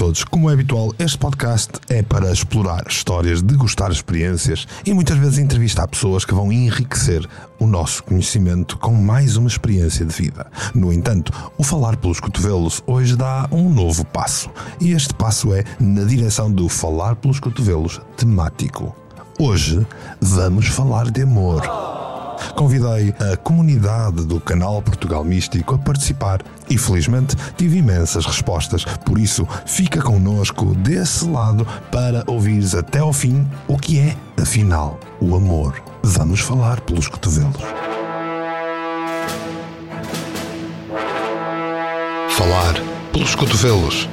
todos. Como é habitual, este podcast é para explorar histórias, degustar experiências e muitas vezes entrevistar pessoas que vão enriquecer o nosso conhecimento com mais uma experiência de vida. No entanto, o falar pelos cotovelos hoje dá um novo passo. E este passo é na direção do falar pelos cotovelos temático. Hoje vamos falar de amor. Convidei a comunidade do canal Portugal Místico a participar e felizmente tive imensas respostas. Por isso, fica connosco desse lado para ouvires até ao fim o que é, afinal, o amor. Vamos falar pelos cotovelos. Falar pelos cotovelos.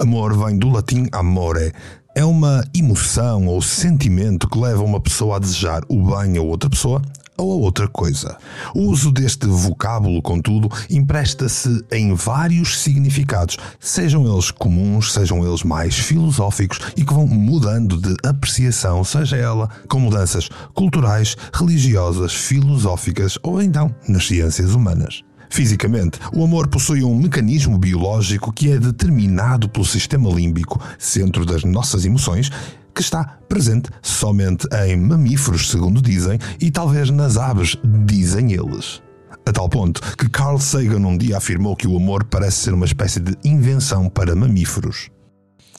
Amor. Vem do latim amore. É uma emoção ou sentimento que leva uma pessoa a desejar o bem a outra pessoa ou a outra coisa. O uso deste vocábulo, contudo, empresta-se em vários significados, sejam eles comuns, sejam eles mais filosóficos e que vão mudando de apreciação, seja ela com mudanças culturais, religiosas, filosóficas ou então nas ciências humanas. Fisicamente, o amor possui um mecanismo biológico que é determinado pelo sistema límbico, centro das nossas emoções, que está presente somente em mamíferos, segundo dizem, e talvez nas aves, dizem eles. A tal ponto que Carl Sagan um dia afirmou que o amor parece ser uma espécie de invenção para mamíferos.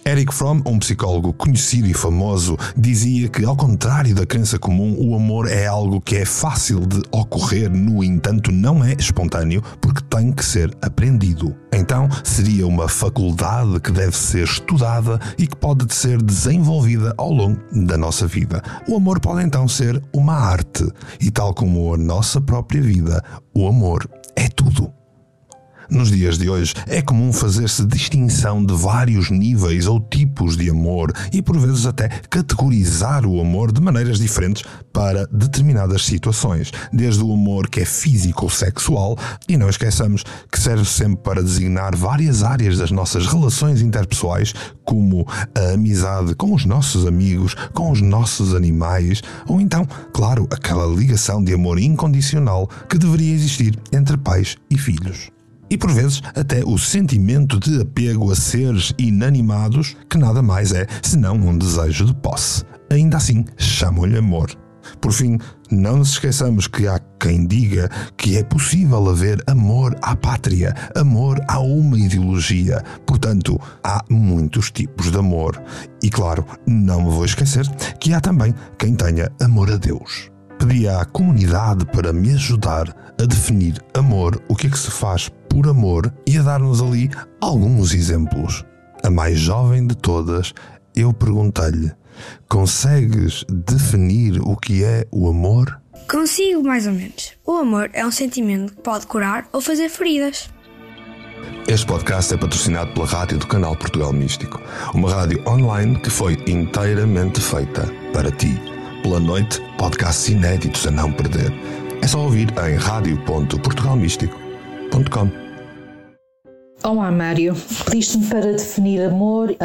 Eric Fromm, um psicólogo conhecido e famoso, dizia que, ao contrário da crença comum, o amor é algo que é fácil de ocorrer, no entanto, não é espontâneo, porque tem que ser aprendido. Então, seria uma faculdade que deve ser estudada e que pode ser desenvolvida ao longo da nossa vida. O amor pode então ser uma arte, e tal como a nossa própria vida, o amor é tudo. Nos dias de hoje é comum fazer-se distinção de vários níveis ou tipos de amor e por vezes até categorizar o amor de maneiras diferentes para determinadas situações, desde o amor que é físico ou sexual, e não esqueçamos que serve sempre para designar várias áreas das nossas relações interpessoais, como a amizade com os nossos amigos, com os nossos animais, ou então, claro, aquela ligação de amor incondicional que deveria existir entre pais e filhos e por vezes até o sentimento de apego a seres inanimados, que nada mais é senão um desejo de posse. Ainda assim, chamam-lhe amor. Por fim, não nos esqueçamos que há quem diga que é possível haver amor à pátria, amor a uma ideologia. Portanto, há muitos tipos de amor. E claro, não me vou esquecer que há também quem tenha amor a Deus. Pedi à comunidade para me ajudar a definir amor, o que é que se faz por amor e a dar-nos ali alguns exemplos. A mais jovem de todas, eu perguntei-lhe: consegues definir o que é o amor? Consigo, mais ou menos. O amor é um sentimento que pode curar ou fazer feridas. Este podcast é patrocinado pela rádio do canal Portugal Místico, uma rádio online que foi inteiramente feita para ti. Pela noite, podcasts inéditos a não perder. É só ouvir em radio.portugalmístico.com. Olá, Mário. Pediste-me para definir amor.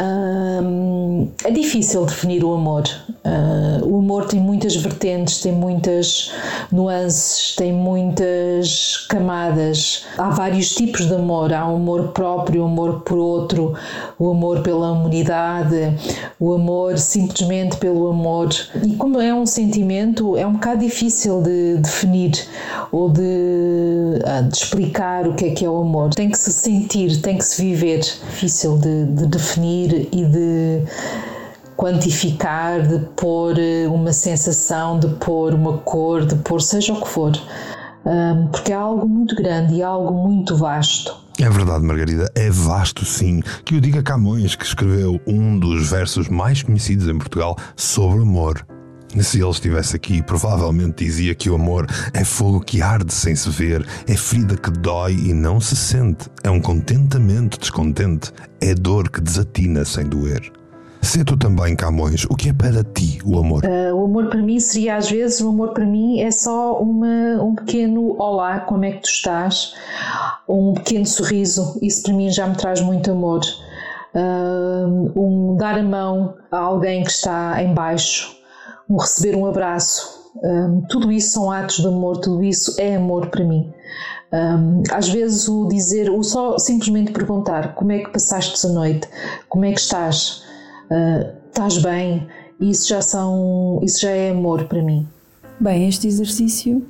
é difícil definir o amor. Uh, o amor tem muitas vertentes, tem muitas nuances, tem muitas camadas. Há vários tipos de amor. Há o amor próprio, o amor por outro, o amor pela humanidade, o amor simplesmente pelo amor. E como é um sentimento, é um bocado difícil de definir ou de, ah, de explicar o que é que é o amor. Tem que se sentir tem que se viver. Difícil de, de definir e de quantificar, de pôr eh, uma sensação, de pôr uma cor, de pôr seja o que for. Porque é algo muito grande e algo muito vasto. É verdade, Margarida, é vasto sim. Que o diga Camões, que escreveu um dos versos mais conhecidos em Portugal sobre amor. Se ele estivesse aqui, provavelmente dizia que o amor é fogo que arde sem se ver, é ferida que dói e não se sente, é um contentamento descontente, é dor que desatina sem doer. Sê tu também, Camões, o que é para ti o amor? Uh, o amor para mim seria, às vezes, o amor para mim é só uma, um pequeno olá, como é que tu estás? Um pequeno sorriso, isso para mim já me traz muito amor. Uh, um dar a mão a alguém que está em baixo, um receber um abraço, um, tudo isso são atos de amor, tudo isso é amor para mim. Um, às vezes o dizer, o só simplesmente perguntar como é que passaste a noite, como é que estás, uh, estás bem, isso já são, isso já é amor para mim. Bem, este exercício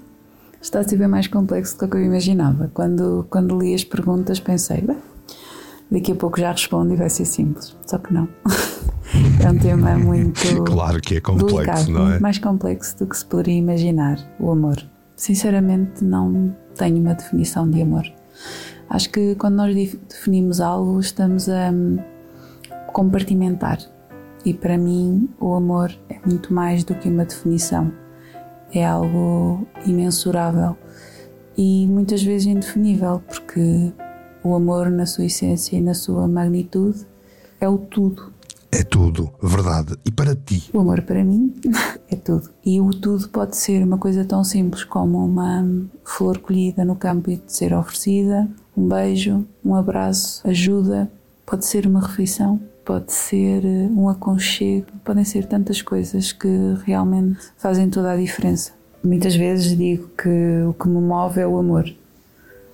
está a ser bem mais complexo do que eu imaginava. Quando, quando li as perguntas pensei, bem, daqui a pouco já respondo e vai ser simples. Só que não. é um tema muito. Claro que é complexo, delicado, não é? Mais complexo do que se poderia imaginar o amor. Sinceramente, não tenho uma definição de amor. Acho que quando nós definimos algo, estamos a hum, compartimentar. E para mim, o amor é muito mais do que uma definição. É algo imensurável e muitas vezes indefinível, porque o amor, na sua essência e na sua magnitude, é o tudo. É tudo, verdade. E para ti? O amor para mim é tudo. E o tudo pode ser uma coisa tão simples como uma flor colhida no campo e de ser oferecida, um beijo, um abraço, ajuda, pode ser uma refeição, pode ser eh, um aconchego, podem ser tantas coisas que realmente fazem toda a diferença. Muitas vezes digo que o que me move é o amor,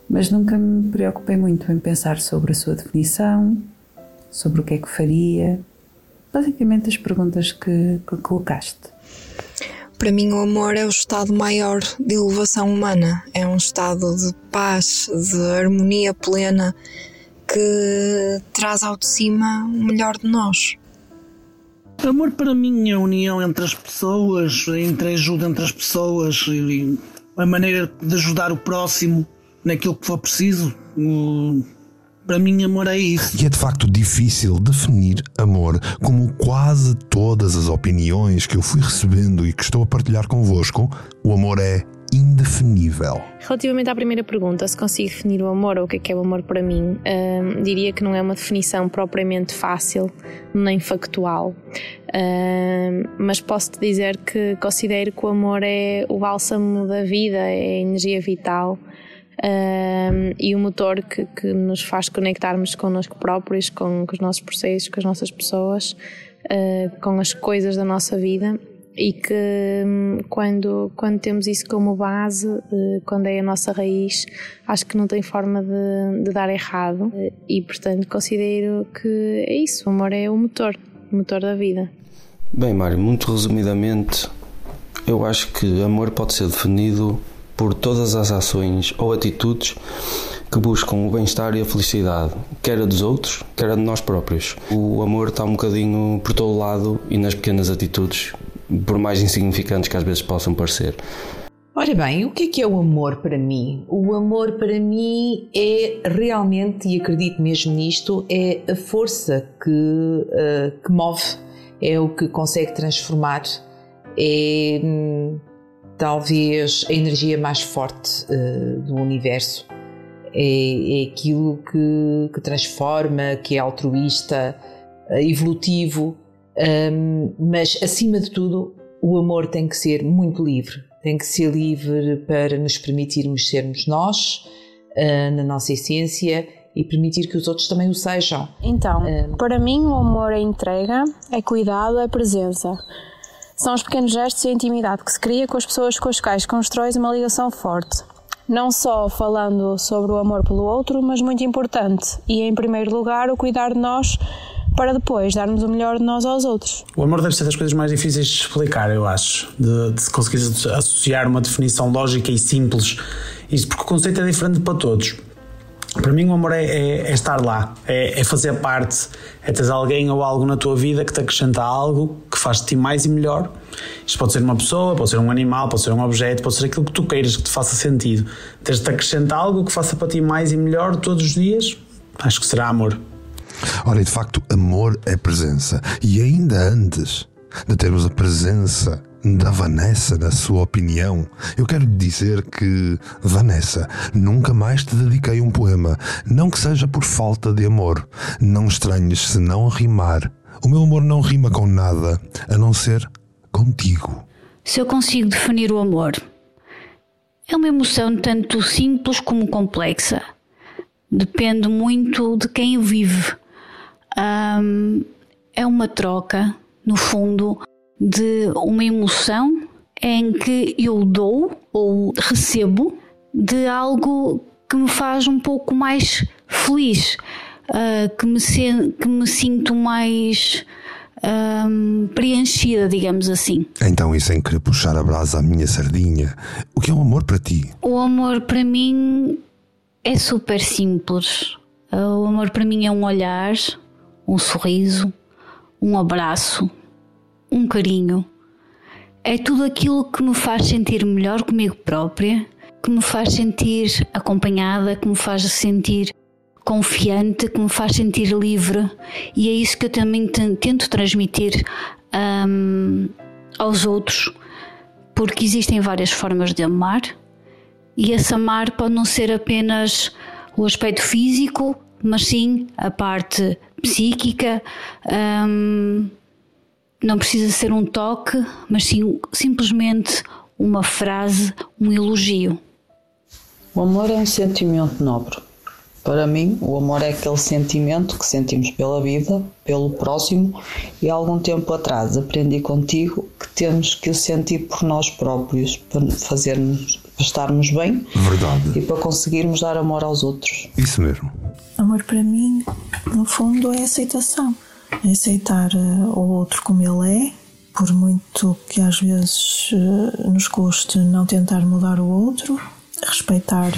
mas nunca me preocupei muito em pensar sobre a sua definição, sobre o que é que faria, basicamente as perguntas que, que colocaste. Para mim, o amor é o estado maior de elevação humana, é um estado de paz, de harmonia plena que traz ao de cima o melhor de nós. Amor para mim é a união entre as pessoas, entre a ajuda entre as pessoas e a maneira de ajudar o próximo naquilo que for preciso. Para mim, amor é isso. E é de facto difícil definir amor, como quase todas as opiniões que eu fui recebendo e que estou a partilhar convosco. O amor é indefinível. Relativamente à primeira pergunta, se consigo definir o amor ou o que é, que é o amor para mim, hum, diria que não é uma definição propriamente fácil nem factual, hum, mas posso-te dizer que considero que o amor é o bálsamo da vida, é a energia vital um, e o motor que, que, nos faz conectarmos connosco próprios, com, com, os nossos processos, com as nossas pessoas, uh, com as coisas da nossa vida e que um, quando, quando temos isso como base, uh, quando é a nossa raiz, acho que não tem forma de, de dar errado e portanto considero que é isso, o amor é o motor, o motor da vida. Bem, Mário, muito resumidamente, eu acho que amor pode ser definido por todas as ações ou atitudes que buscam o bem-estar e a felicidade, quer a dos outros, quer a de nós próprios. O amor está um bocadinho por todo lado e nas pequenas atitudes, por mais insignificantes que às vezes possam parecer. Ora bem, o que é que é o amor para mim? O amor para mim é realmente, e acredito mesmo nisto, é a força que, uh, que move, é o que consegue transformar, é. Hum, talvez a energia mais forte uh, do universo. É, é aquilo que, que, transforma, que é altruísta, uh, evolutivo, um, mas acima de tudo, o amor tem que ser muito livre. Tem que ser livre para nos permitirmos sermos nós, uh, na nossa essência, e permitir que os outros também o sejam. Então, para mim, o amor é entrega, é cuidado, é presença. São os pequenos gestos e a intimidade que se cria com as pessoas com as quais constróis uma ligação forte. Não só falando sobre o amor pelo outro, mas muito importante, e em primeiro lugar, o cuidar de nós para depois darmos o melhor de nós aos outros. O amor deve ser das coisas mais difíceis de explicar, eu acho, de, de conseguir associar uma definição lógica e simples, isso porque o conceito é diferente para todos. Para mim, o amor é, é, é estar lá, é, é, fazer parte, é ter alguém ou algo na tua vida que te acrescenta algo que faz de ti mais e melhor. Isto pode ser uma pessoa, pode ser um animal, pode ser um objeto, pode ser aquilo que tu queiras que te faça sentido. Teres de acrescentar algo que faça para ti mais e melhor todos os dias, acho que será amor. Ora, e de facto, amor é presença. E ainda antes de termos a presença da Vanessa, na sua opinião, eu quero dizer que, Vanessa, nunca mais te dediquei um poema, não que seja por falta de amor. Não estranhes se não rimar O meu amor não rima com nada a não ser contigo. Se eu consigo definir o amor, é uma emoção tanto simples como complexa. Depende muito de quem o vive. É uma troca, no fundo, de uma emoção em que eu dou ou recebo de algo que me faz um pouco mais feliz, uh, que, me que me sinto mais um, preenchida, digamos assim. Então, e sem querer puxar a brasa à minha sardinha, o que é o um amor para ti? O amor para mim é super simples. O amor para mim é um olhar, um sorriso, um abraço, um carinho. É tudo aquilo que me faz sentir melhor comigo própria, que me faz sentir acompanhada, que me faz sentir confiante, que me faz sentir livre e é isso que eu também tento transmitir um, aos outros, porque existem várias formas de amar e esse amar pode não ser apenas o aspecto físico, mas sim a parte psíquica. Um, não precisa ser um toque, mas sim simplesmente uma frase, um elogio. O amor é um sentimento nobre para mim, o amor é aquele sentimento que sentimos pela vida, pelo próximo, e há algum tempo atrás aprendi contigo que temos que o sentir por nós próprios para fazermos, para estarmos bem Verdade. e para conseguirmos dar amor aos outros. Isso mesmo. Amor para mim, no fundo, é aceitação. Aceitar eh, o outro como ele é, por muito que às vezes eh, nos custe não tentar mudar o outro, respeitar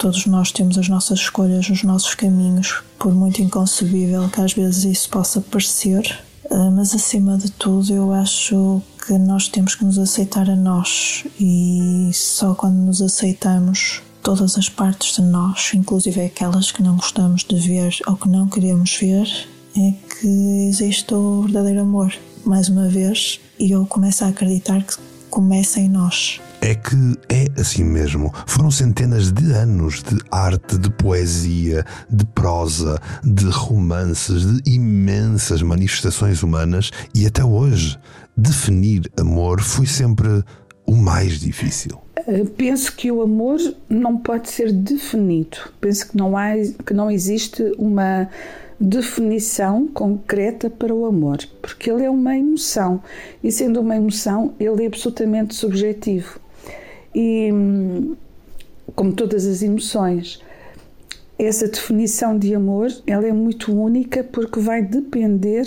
Todos nós temos as nossas escolhas, os nossos caminhos, por muito inconcebível que às vezes isso possa parecer, ah, mas acima de tudo eu acho que nós temos que nos aceitar a nós e só quando nos aceitamos todas as partes de nós, inclusive aquelas que não gostamos de ver ou que não queremos ver, é que existe o verdadeiro amor. Mais uma vez, e eu começo a acreditar que começa em nós é que é assim mesmo. Foram centenas de anos de arte, de poesia, de prosa, de romances, de imensas manifestações humanas e até hoje definir amor foi sempre o mais difícil. Eh, penso que o amor não pode ser definido. Penso que não, há, que não existe uma definição concreta para o amor, porque ele é uma emoção e, sendo uma emoção, ele é absolutamente subjetivo. E, como todas as emoções, essa definição de amor ela é muito única porque vai depender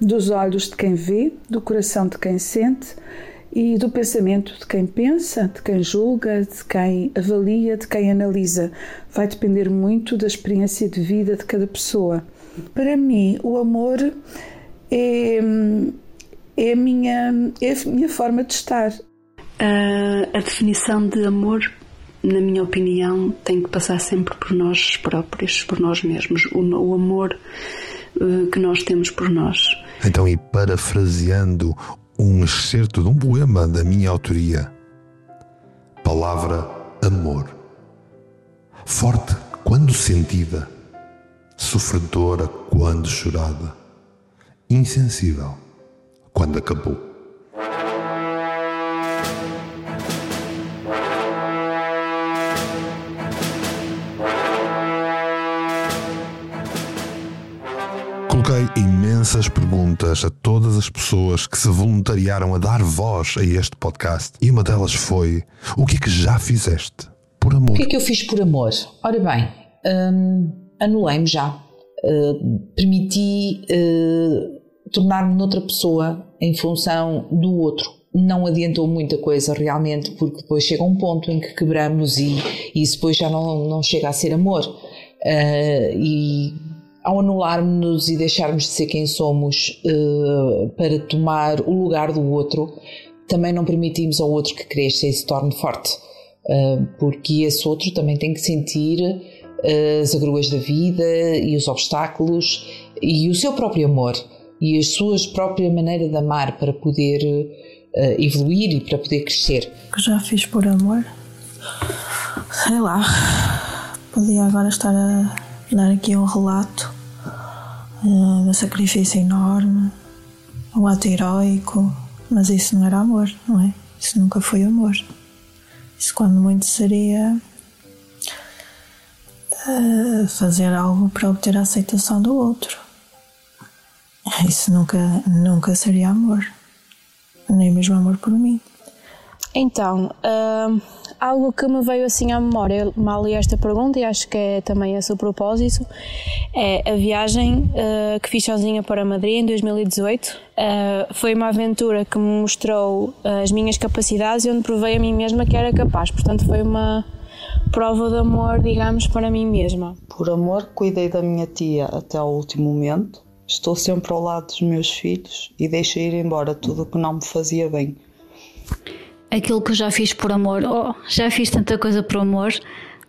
dos olhos de quem vê, do coração de quem sente e do pensamento de quem pensa, de quem julga, de quem avalia, de quem analisa. Vai depender muito da experiência de vida de cada pessoa. Para mim, o amor é, é, a, minha, é a minha forma de estar. Uh, a definição de amor, na minha opinião, tem que passar sempre por nós próprios, por nós mesmos. O, o amor uh, que nós temos por nós. Então, e parafraseando um excerto de um poema da minha autoria, palavra amor. Forte quando sentida, sofredora quando chorada, insensível quando acabou. Coloquei imensas perguntas a todas as pessoas que se voluntariaram a dar voz a este podcast e uma delas foi: O que é que já fizeste por amor? O que é que eu fiz por amor? Ora bem, hum, anulei-me já. Uh, permiti uh, tornar-me noutra pessoa em função do outro. Não adiantou muita coisa realmente, porque depois chega um ponto em que quebramos e, e isso depois já não, não chega a ser amor. Uh, e ao anularmos-nos e deixarmos de ser quem somos para tomar o lugar do outro, também não permitimos ao outro que cresça e se torne forte, porque esse outro também tem que sentir as agruas da vida e os obstáculos e o seu próprio amor e a sua própria maneira de amar para poder evoluir e para poder crescer. O que já fiz por amor? Sei lá, podia agora estar a dar aqui um relato um sacrifício enorme, um ato heroico, mas isso não era amor, não é? Isso nunca foi amor. Isso, quando muito, seria uh, fazer algo para obter a aceitação do outro. Isso nunca, nunca seria amor, nem mesmo amor por mim. Então, uh, algo que me veio assim à memória, mal li esta pergunta e acho que é também a seu propósito, é a viagem uh, que fiz sozinha para Madrid em 2018. Uh, foi uma aventura que me mostrou as minhas capacidades e onde provei a mim mesma que era capaz. Portanto, foi uma prova de amor, digamos, para mim mesma. Por amor, cuidei da minha tia até ao último momento. Estou sempre ao lado dos meus filhos e deixei ir embora tudo o que não me fazia bem aquilo que eu já fiz por amor. Oh, já fiz tanta coisa por amor,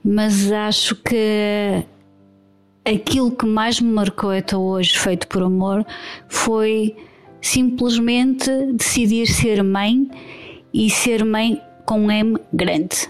mas acho que aquilo que mais me marcou até hoje, feito por amor, foi simplesmente decidir ser mãe e ser mãe com M grande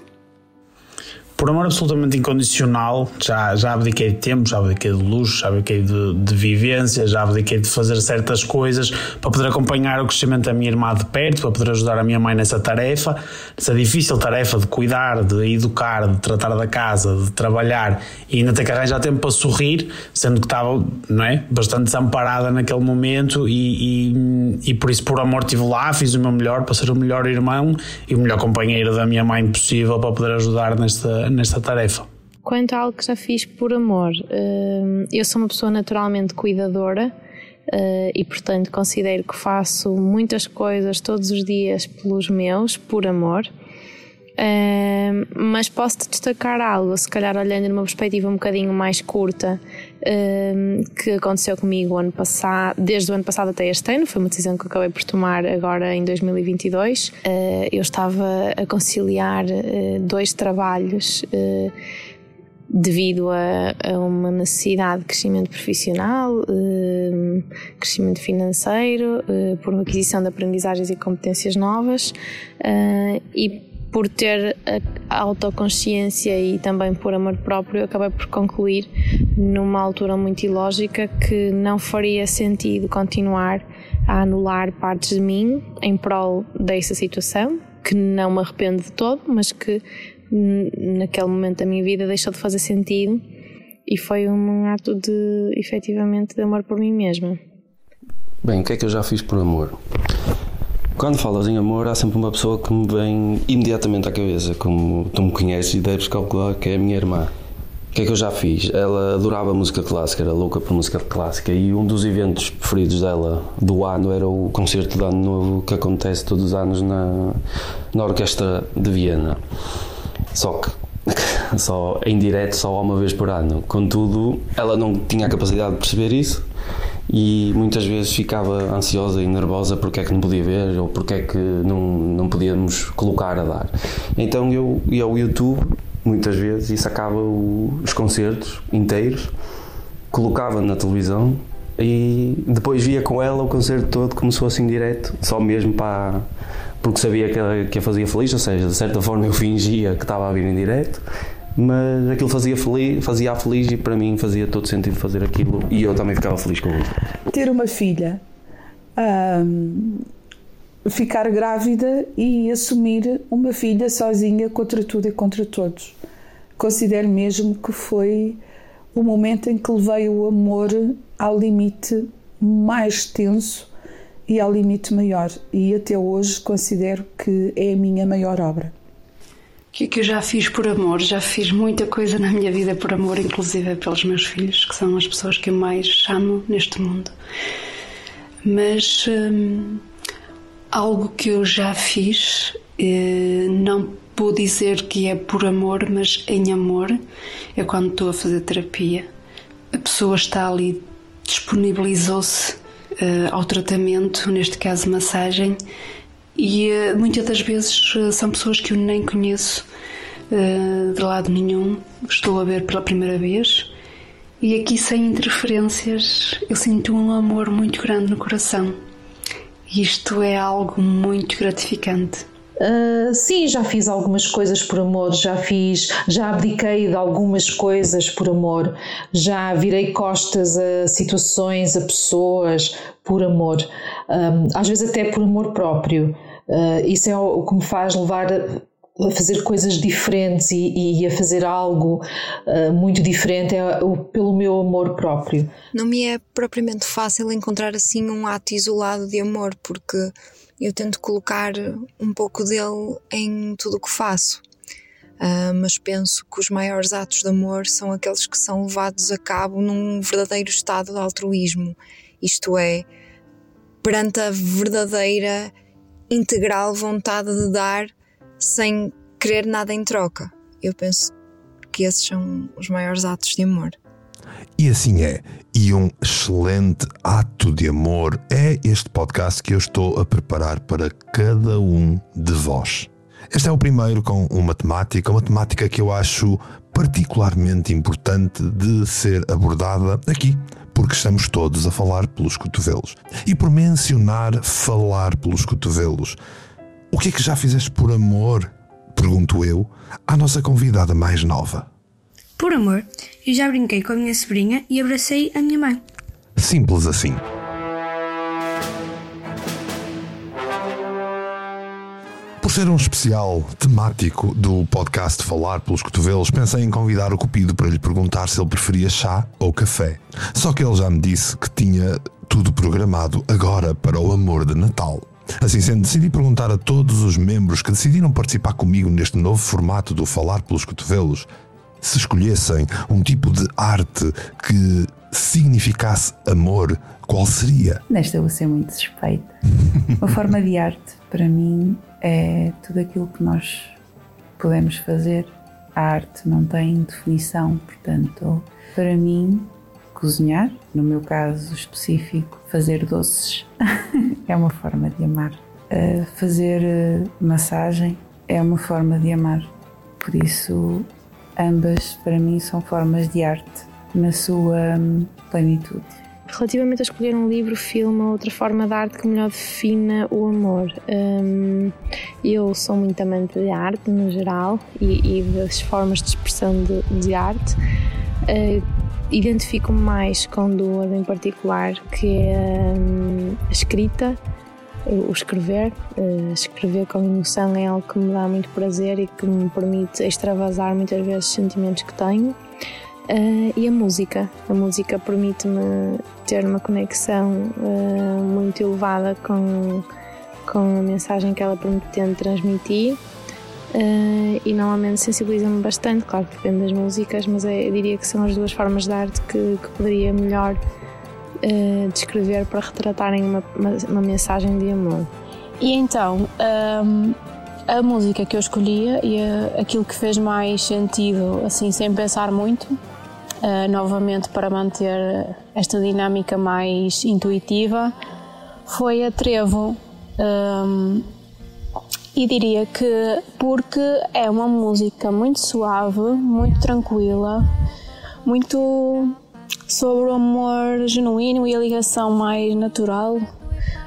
por amor absolutamente incondicional, já, já abdiquei de tempo, já abdiquei de luxo, já abdiquei de, de vivência, já abdiquei de fazer certas coisas para poder acompanhar o crescimento da minha irmã de perto, para poder ajudar a minha mãe nessa tarefa, nessa difícil tarefa de cuidar, de educar, de tratar da casa, de trabalhar e ainda ter que arranjar tempo para sorrir, sendo que estava não é, bastante desamparada naquele momento e, e, e por isso, por amor, estive lá, fiz o meu melhor para ser o melhor irmão e o melhor companheiro da minha mãe possível para poder ajudar nesta nesta tarefa? Quanto a algo que já fiz por amor, hum, eu sou uma pessoa naturalmente cuidadora hum, e, portanto, considero que faço muitas coisas todos os dias pelos meus, por amor. Uh, mas posso destacar algo, se calhar olhando numa perspectiva um bocadinho mais curta, uh, que aconteceu comigo ano passado, desde o ano passado até este ano, foi uma decisão que eu acabei por tomar agora em 2022. Uh, eu estava a conciliar dois trabalhos devido a, a, uma necessidade de crescimento profissional, crescimento financeiro, por uma aquisição de aprendizagens e competências novas e por ter a autoconsciência e também por amor próprio, acabei por concluir numa altura muito ilógica que não faria sentido continuar a anular partes de mim em prol dessa situação, que não me arrependo de todo, mas que naquele momento da minha vida deixou de fazer sentido e foi um ato de efetivamente de amor por mim mesma. Bem, o que é que eu já fiz por amor? Quando falas em amor, há sempre uma pessoa que me vem imediatamente à cabeça, como tu me conheces e deves calcular que é a minha irmã. O que é que eu já fiz? Ela adorava música clássica, era louca por música clássica e um dos eventos preferidos dela do ano era o concerto de ano novo que acontece todos os anos na, na Orquestra de Viena. Só que só em direto só uma vez por ano. Contudo, ela não tinha a capacidade de perceber isso e muitas vezes ficava ansiosa e nervosa porque é que não podia ver ou porque é que não, não podíamos colocar a dar. Então eu ia ao YouTube muitas vezes e sacava o, os concertos inteiros, colocava na televisão e depois via com ela o concerto todo como se fosse em direto, só mesmo para porque sabia que que a fazia feliz, ou seja, de certa forma eu fingia que estava a vir em direto mas aquilo fazia feliz, fazia feliz e para mim fazia todo sentido fazer aquilo e eu também ficava feliz com isso. Ter uma filha, ficar grávida e assumir uma filha sozinha contra tudo e contra todos. Considero mesmo que foi o momento em que levei o amor ao limite mais tenso e ao limite maior e até hoje considero que é a minha maior obra que que eu já fiz por amor? Já fiz muita coisa na minha vida por amor, inclusive pelos meus filhos, que são as pessoas que eu mais amo neste mundo. Mas hum, algo que eu já fiz, eh, não vou dizer que é por amor, mas em amor, é quando estou a fazer terapia. A pessoa está ali, disponibilizou-se eh, ao tratamento, neste caso massagem, e uh, muitas das vezes uh, são pessoas que eu nem conheço uh, de lado nenhum, estou a ver pela primeira vez. E aqui, sem interferências, eu sinto um amor muito grande no coração. Isto é algo muito gratificante. Uh, sim, já fiz algumas coisas por amor, já fiz, já abdiquei de algumas coisas por amor, já virei costas a situações, a pessoas por amor, um, às vezes até por amor próprio. Uh, isso é o que me faz levar a fazer coisas diferentes e, e a fazer algo uh, muito diferente é o, pelo meu amor próprio. Não me é propriamente fácil encontrar assim um ato isolado de amor, porque eu tento colocar um pouco dele em tudo o que faço. Uh, mas penso que os maiores atos de amor são aqueles que são levados a cabo num verdadeiro estado de altruísmo, isto é, perante a verdadeira, integral vontade de dar sem querer nada em troca. Eu penso que esses são os maiores atos de amor. E assim é. E um excelente ato de amor é este podcast que eu estou a preparar para cada um de vós. Este é o primeiro com uma temática, uma temática que eu acho particularmente importante de ser abordada aqui, porque estamos todos a falar pelos cotovelos. E por mencionar falar pelos cotovelos, o que é que já fizeste por amor? Pergunto eu à nossa convidada mais nova. Por amor, eu já brinquei com a minha sobrinha e abracei a minha mãe. Simples assim. Por ser um especial temático do podcast Falar pelos Cotovelos, pensei em convidar o Cupido para lhe perguntar se ele preferia chá ou café. Só que ele já me disse que tinha tudo programado agora para o amor de Natal. Assim sendo, decidi perguntar a todos os membros que decidiram participar comigo neste novo formato do Falar pelos Cotovelos se escolhessem um tipo de arte que significasse amor, qual seria? Nesta vou ser muito suspeita. Uma forma de arte, para mim, é tudo aquilo que nós podemos fazer. A arte não tem definição, portanto, para mim, cozinhar, no meu caso específico, fazer doces é uma forma de amar. Uh, fazer uh, massagem é uma forma de amar. Por isso, ambas para mim são formas de arte na sua um, plenitude. Relativamente a escolher um livro, filme ou outra forma de arte que melhor defina o amor, um, eu sou muito amante de arte no geral e, e das formas de expressão de, de arte. Uh, Identifico-me mais com duas em particular, que é um, a escrita, o escrever. Uh, escrever com emoção é algo que me dá muito prazer e que me permite extravasar muitas vezes os sentimentos que tenho. Uh, e a música. A música permite-me ter uma conexão uh, muito elevada com, com a mensagem que ela pretende transmitir Uh, e normalmente sensibiliza-me bastante, claro que depende das músicas, mas é, eu diria que são as duas formas de arte que, que poderia melhor descrever para retratarem uma, uma, uma, mensagem de amor. E então, um, a música que eu escolhia e a, aquilo que fez mais sentido, assim, sem pensar muito, uh, novamente para manter esta dinâmica mais intuitiva, foi a Trevo. Um, e diria que porque é uma música muito suave, muito tranquila, muito sobre o amor genuíno e a ligação mais natural.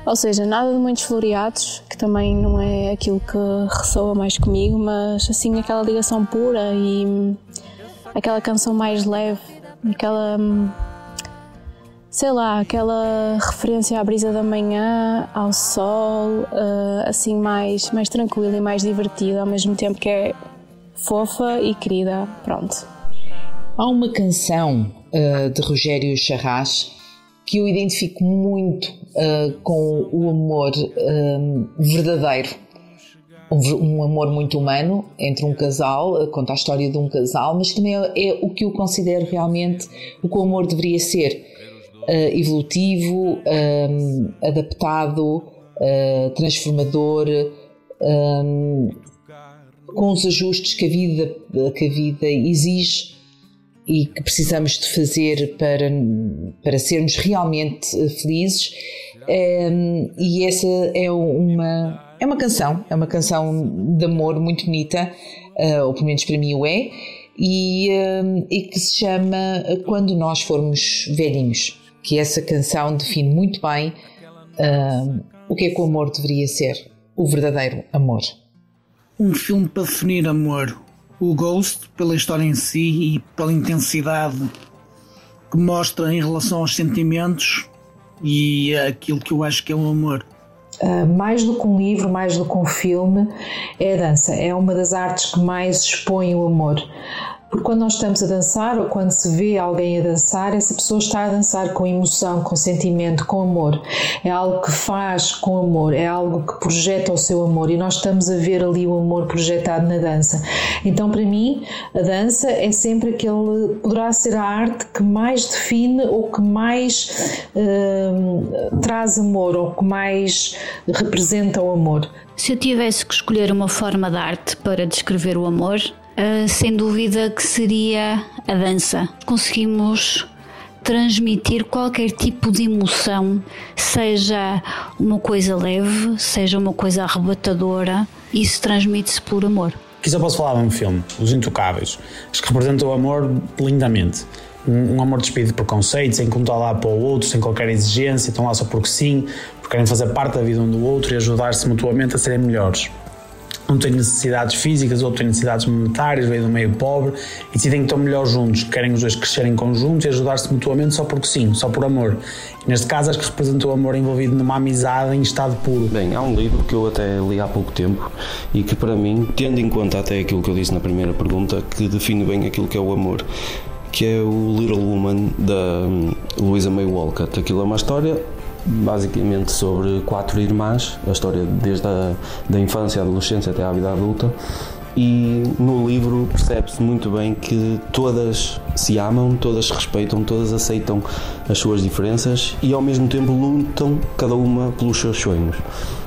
Ou seja, nada de muitos floreados, que também não é aquilo que ressoa mais comigo, mas assim aquela ligação pura e aquela canção mais leve, aquela sei lá, aquela referência à brisa da manhã, ao sol, uh, assim mais, mais tranquila e mais divertida, ao mesmo tempo que é fofa e querida. Pronto. Há uma canção uh, de Rogério Charras que eu identifico muito uh, com o amor verdadeiro. Um, um, amor muito humano entre um casal, conta a história de um casal, mas também é, é o que eu considero realmente o que o amor deveria ser uh, evolutivo, um, ehm, adaptado, uh, transformador, um, ehm, com os ajustes que a vida, que a vida exige e que precisamos de fazer para, para sermos realmente felizes. Um, ehm, e essa é uma, é uma canção, é uma canção de amor muito bonita, uh, ou pelo menos para mim o é, e, e que se chama Quando Nós Formos Velhinhos que essa canção define muito bem uh, o que é que o amor deveria ser, o verdadeiro amor. um filme para definir amor. O Ghost, pela história em si e pela intensidade que mostra em relação aos sentimentos e aquilo que eu acho que é o amor. Uh, mais do que um livro, mais do que um filme, é a dança. É uma das artes que mais expõe o amor. Porque quando nós estamos a dançar ou quando se vê alguém a dançar, essa pessoa está a dançar com emoção, com sentimento, com amor. É algo que faz com amor, é algo que projeta o seu amor e nós estamos a ver ali o amor projetado na dança. Então, para mim, a dança é sempre aquele, poderá ser a arte que mais define ou que mais uh, traz amor ou que mais representa o amor. Se eu tivesse que escolher uma forma de arte para descrever o amor, uh, sem dúvida que seria a dança. Conseguimos transmitir qualquer tipo de emoção, seja uma coisa leve, seja uma coisa arrebatadora, isso transmite-se por amor. Aqui só posso falar de um filme, Os Intocáveis, que representa o amor lindamente. Um, amor despido de preconceito, sem contar lá para o outro, sem qualquer exigência, estão lá só porque sim, porque querem fazer parte da vida um do outro e ajudar-se mutuamente a serem melhores um tem necessidades físicas, outro tem necessidades monetárias, veio do meio pobre e decidem que estão melhor juntos, querem os dois crescerem conjuntos e ajudar-se mutuamente só porque sim, só por amor. E neste caso, acho que representa o amor envolvido numa amizade em estado puro. Bem, há um livro que eu até li há pouco tempo e que, para mim, tendo em conta até aquilo que eu disse na primeira pergunta, que define bem aquilo que é o amor que é o Little Woman da hum, Louisa May Walcott. Aquilo é uma história basicamente sobre quatro irmãs, a história desde a da infância, adolescência até à vida adulta. E no livro percebe-se muito bem que todas se amam, todas se respeitam, todas aceitam as suas diferenças e ao mesmo tempo lutam cada uma pelos seus sonhos.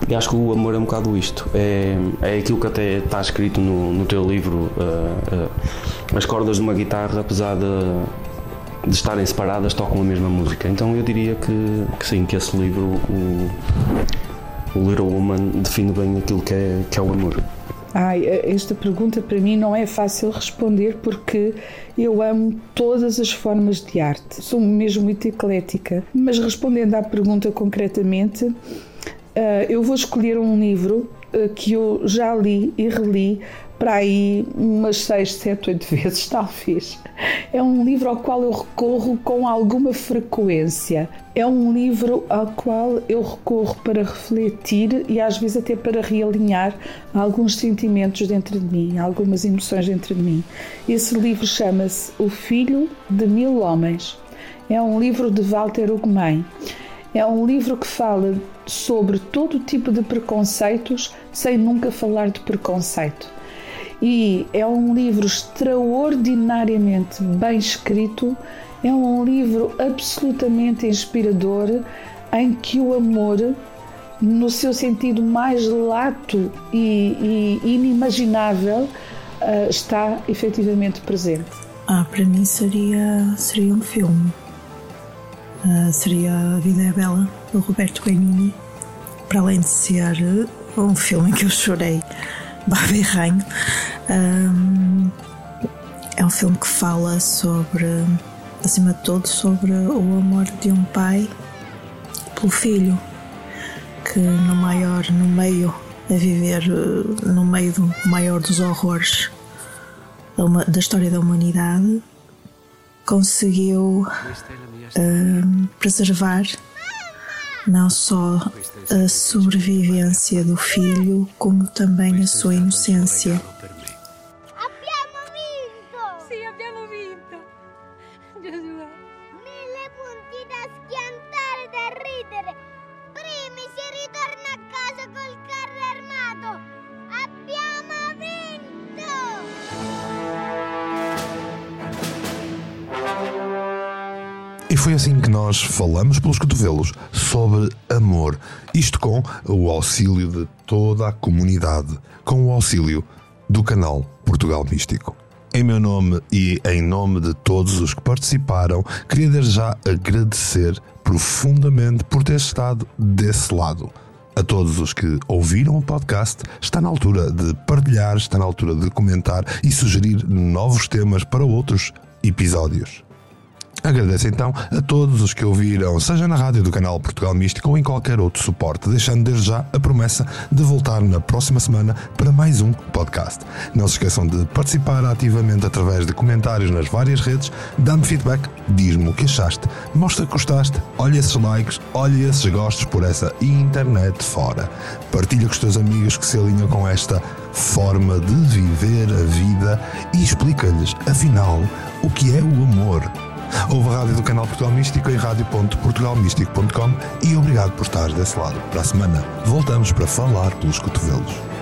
E acho que o amor é um bocado isto. É, é aquilo que até está escrito no, no teu livro, uh, uh, as cordas de uma guitarra, apesar de de estarem separadas tocam a mesma música. Então eu diria que, que sim, que esse livro, o, o Little Woman, define bem aquilo que é, que é o amor. Ai, esta pergunta para mim não é fácil responder porque eu amo todas as formas de arte. Sou mesmo muito eclética. Mas respondendo à pergunta concretamente, eh, eu vou escolher um livro eh, que eu já li e reli para aí umas 6, 7, 8 vezes, talvez. É um livro ao qual eu recorro com alguma frequência. É um livro ao qual eu recorro para refletir e às vezes até para realinhar alguns sentimentos dentro de mim, algumas emoções dentro de mim. Esse livro chama-se O Filho de Mil Homens. É um livro de Walter Ugumem. É um livro que fala sobre todo tipo de preconceitos sem nunca falar de preconceito e é um livro extraordinariamente bem escrito, é um livro absolutamente inspirador em que o amor, no seu sentido mais lato e, e inimaginável, uh, está efetivamente presente. Ah, para mim seria, seria um filme. Uh, seria A Vida é Bela, do Roberto Benigni. Para além de ser um filme em que eu chorei Barberranho. Um, é um filme que fala sobre, acima de tudo, sobre o amor de um pai pelo filho, que no maior, no meio, a viver no meio do maior dos horrores da, da história da humanidade, conseguiu um, preservar não só a sobrevivência do filho, como também a sua inocência. Foi assim que nós falamos pelos cotovelos sobre amor. Isto com o auxílio de toda a comunidade, com o auxílio do canal Portugal Místico. Em meu nome e em nome de todos os que participaram, queria desde já agradecer profundamente por ter estado desse lado. A todos os que ouviram o podcast, está na altura de partilhar, está na altura de comentar e sugerir novos temas para outros episódios. Agradeço então a todos os que ouviram, seja na rádio do canal Portugal Místico ou em qualquer outro suporte, deixando desde já a promessa de voltar na próxima semana para mais um podcast. Não se esqueçam de participar ativamente através de comentários nas várias redes, dá-me feedback, diz-me o que achaste, mostra que gostaste, olha esses likes, olha esses gostos por essa internet fora. Partilha com os teus amigos que se alinham com esta forma de viver a vida e explica-lhes, afinal, o que é o amor. Ouve a rádio do canal Portugal Místico em rádio.portugalmístico.com e obrigado por estar desse lado. Para a semana, voltamos para falar pelos cotovelos.